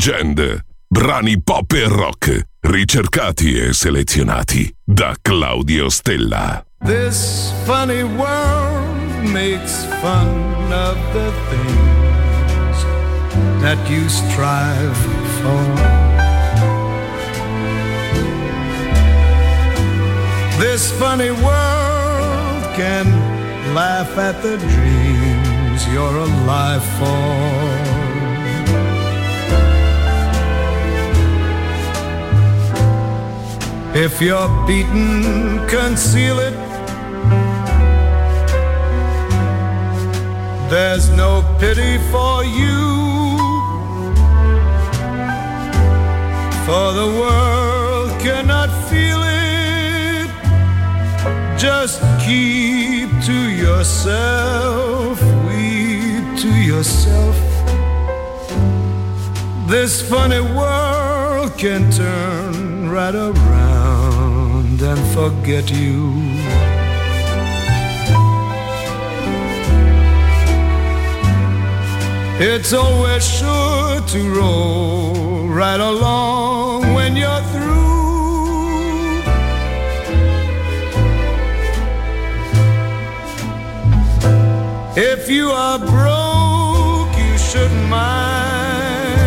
Legend. Brani pop e rock, ricercati e selezionati da Claudio Stella. This funny world makes fun of the things that you strive for. This funny world can laugh at the dreams you're alive for. If you're beaten, conceal it. There's no pity for you. For the world cannot feel it. Just keep to yourself, weep to yourself. This funny world can turn right around and forget you. It's always sure to roll right along when you're through. If you are broke, you shouldn't mind.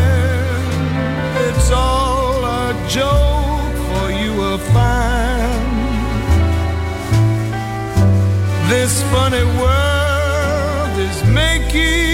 It's all a joke, for you will find. This funny world is making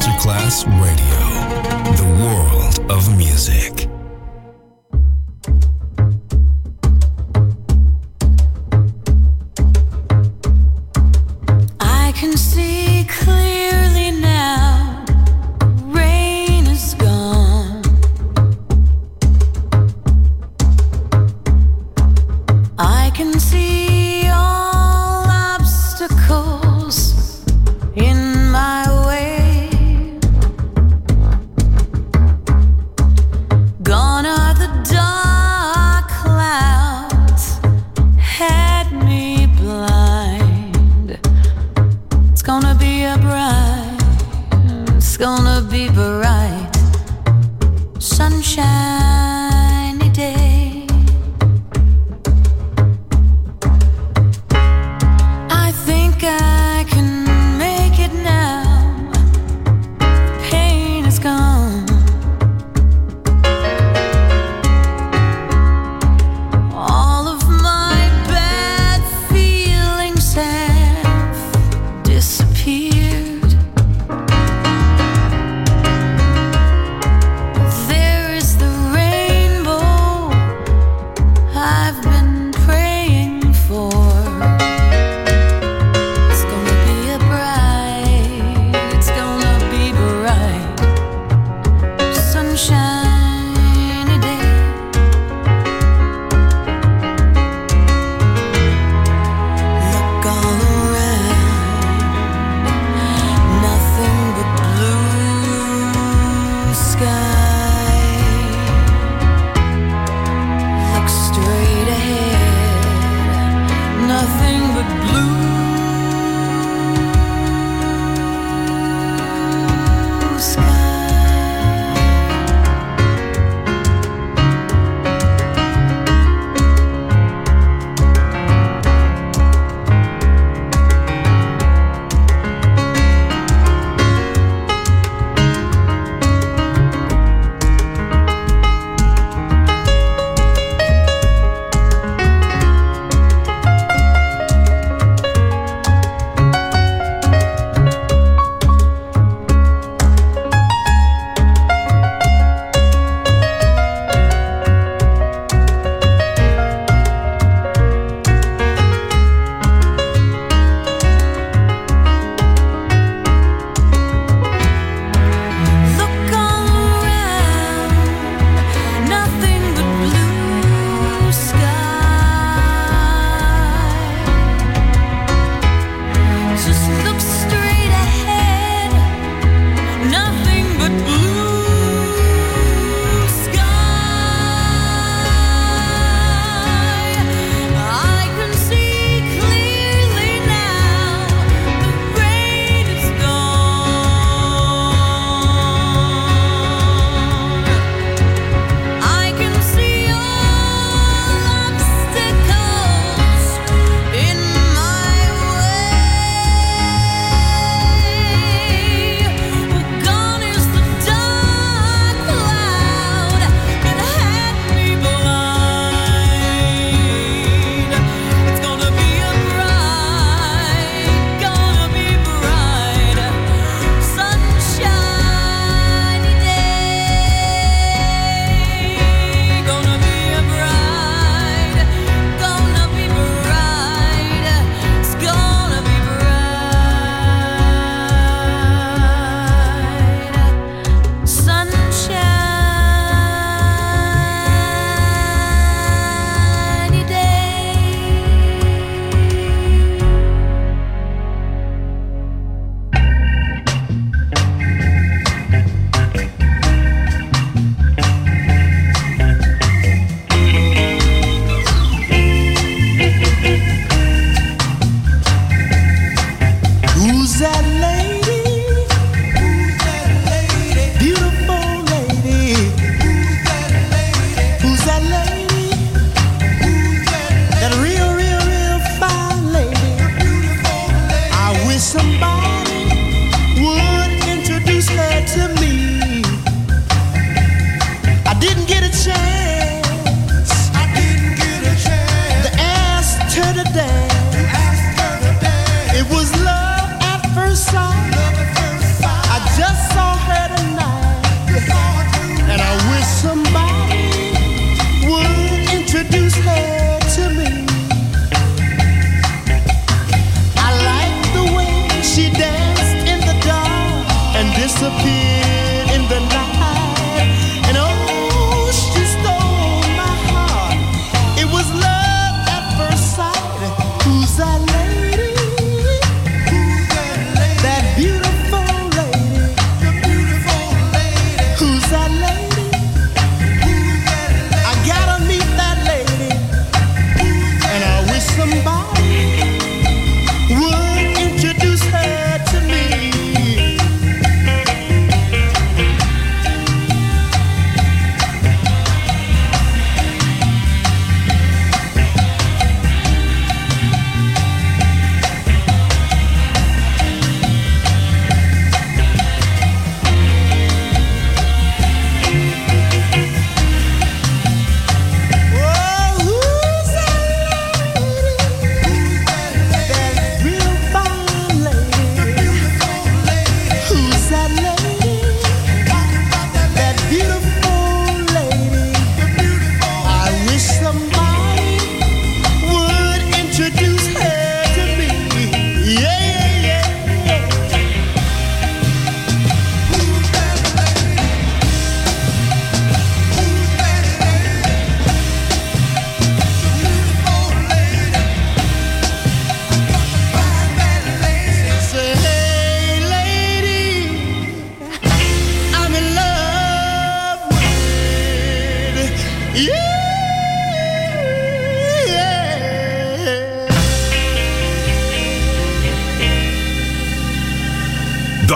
Masterclass Radio,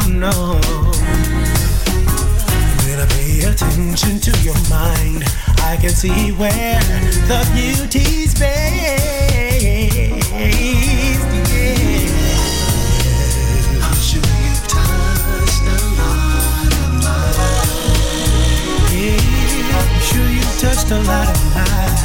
don't know. When I pay attention to your mind, I can see where the beauty's based. Yeah. Touched a lot of lives.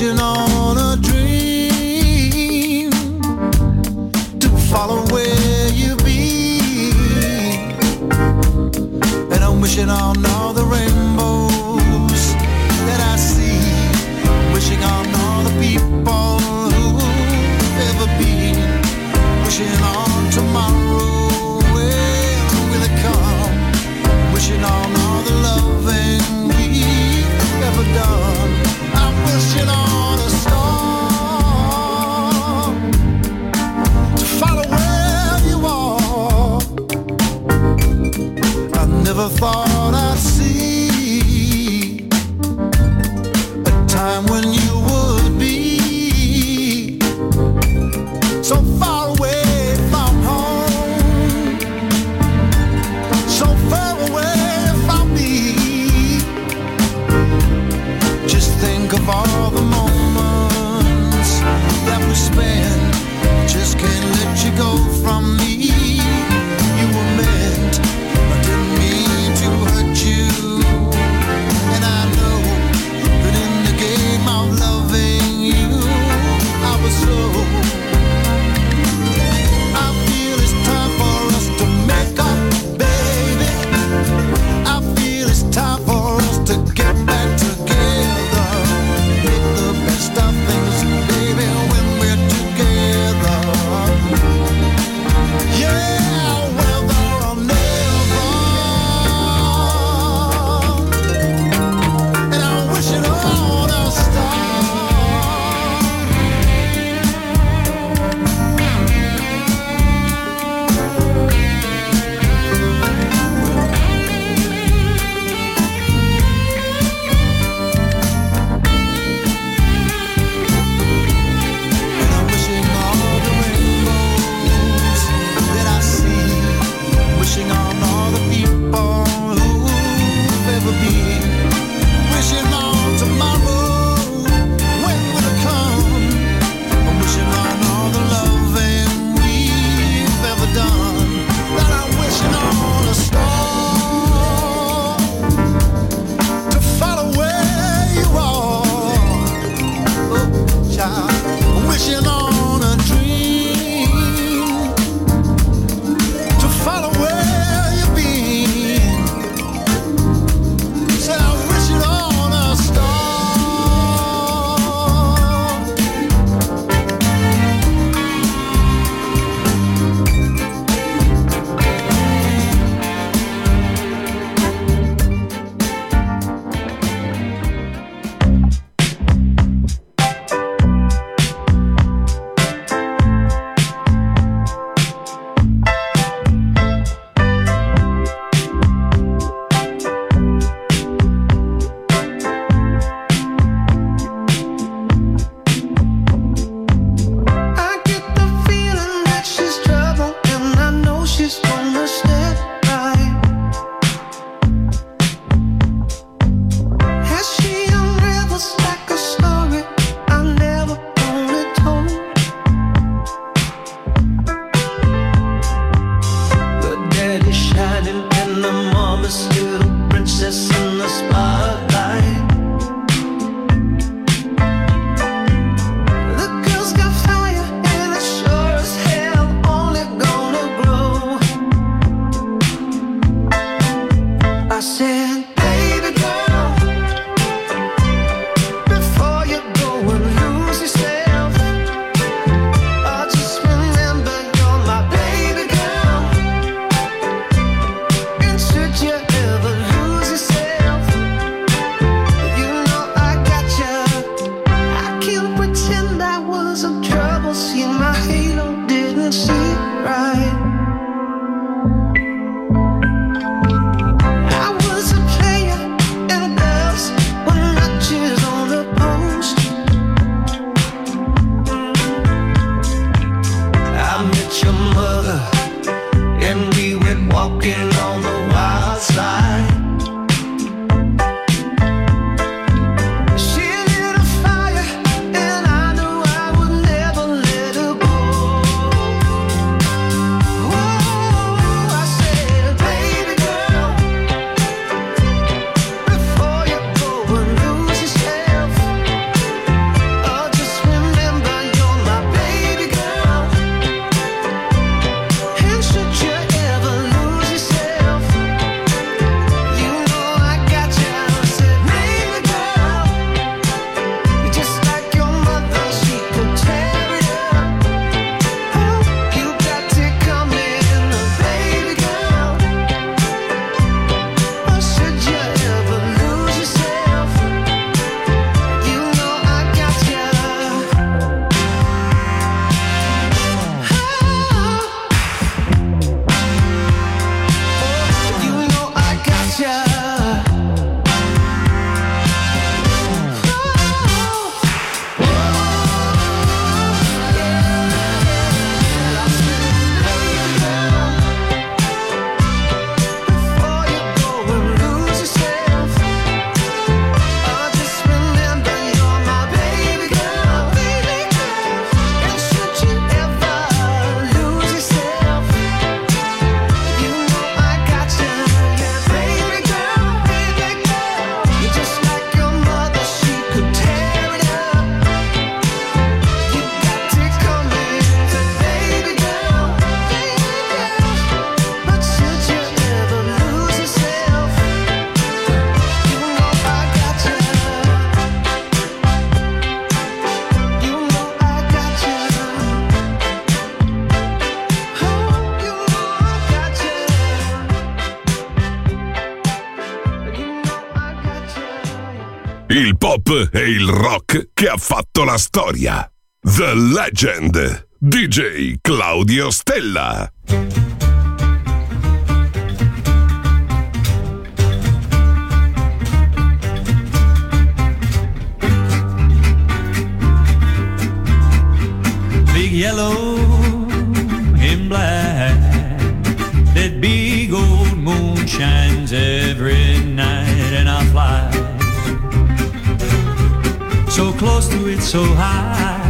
emotional il rock che ha fatto la storia. The Legend. DJ Claudio Stella. big yellow and black. That big old moon shines every night, and I fly so close to it, so high.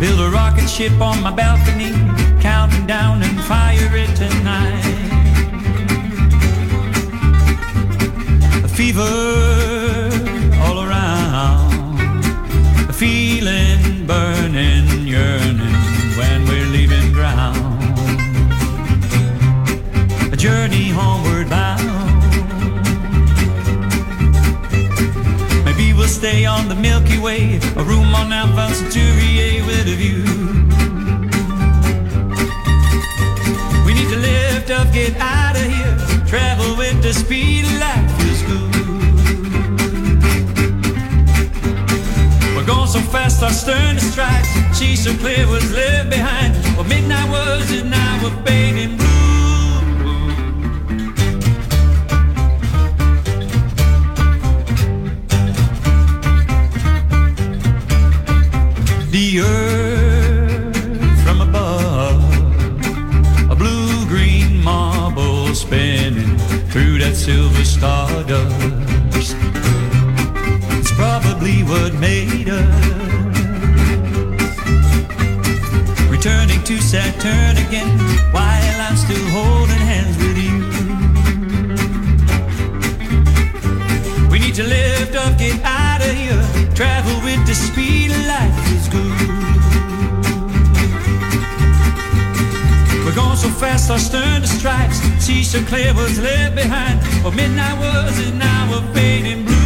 Build a rocket ship on my balcony, counting down and fire it tonight. A fever stay on the Milky Way, a room on Alpha Centauri with a view. We need to lift up, get out of here, travel with the speed of light, feels good. We're going so fast, our stern is stripes. She so clear was left behind. What midnight was is now a fading The earth from above, a blue-green marble spinning through that silver stardust. It's probably what made us. Returning to Saturn again while I'm still holding hands with you. We need to lift up, get out of here. Travel with the speed of light is good. We're going so fast our stern stripes. Sea so clear was left behind. But midnight was an hour fading blue.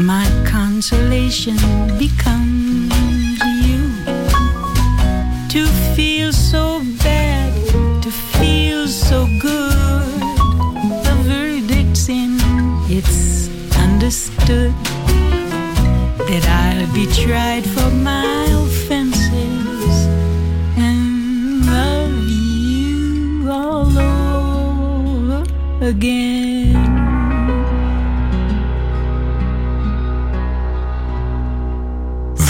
my consolation becomes you. To feel so bad, to feel so good, the verdict's in, it's understood that I'll be tried for my offenses and love you all over again.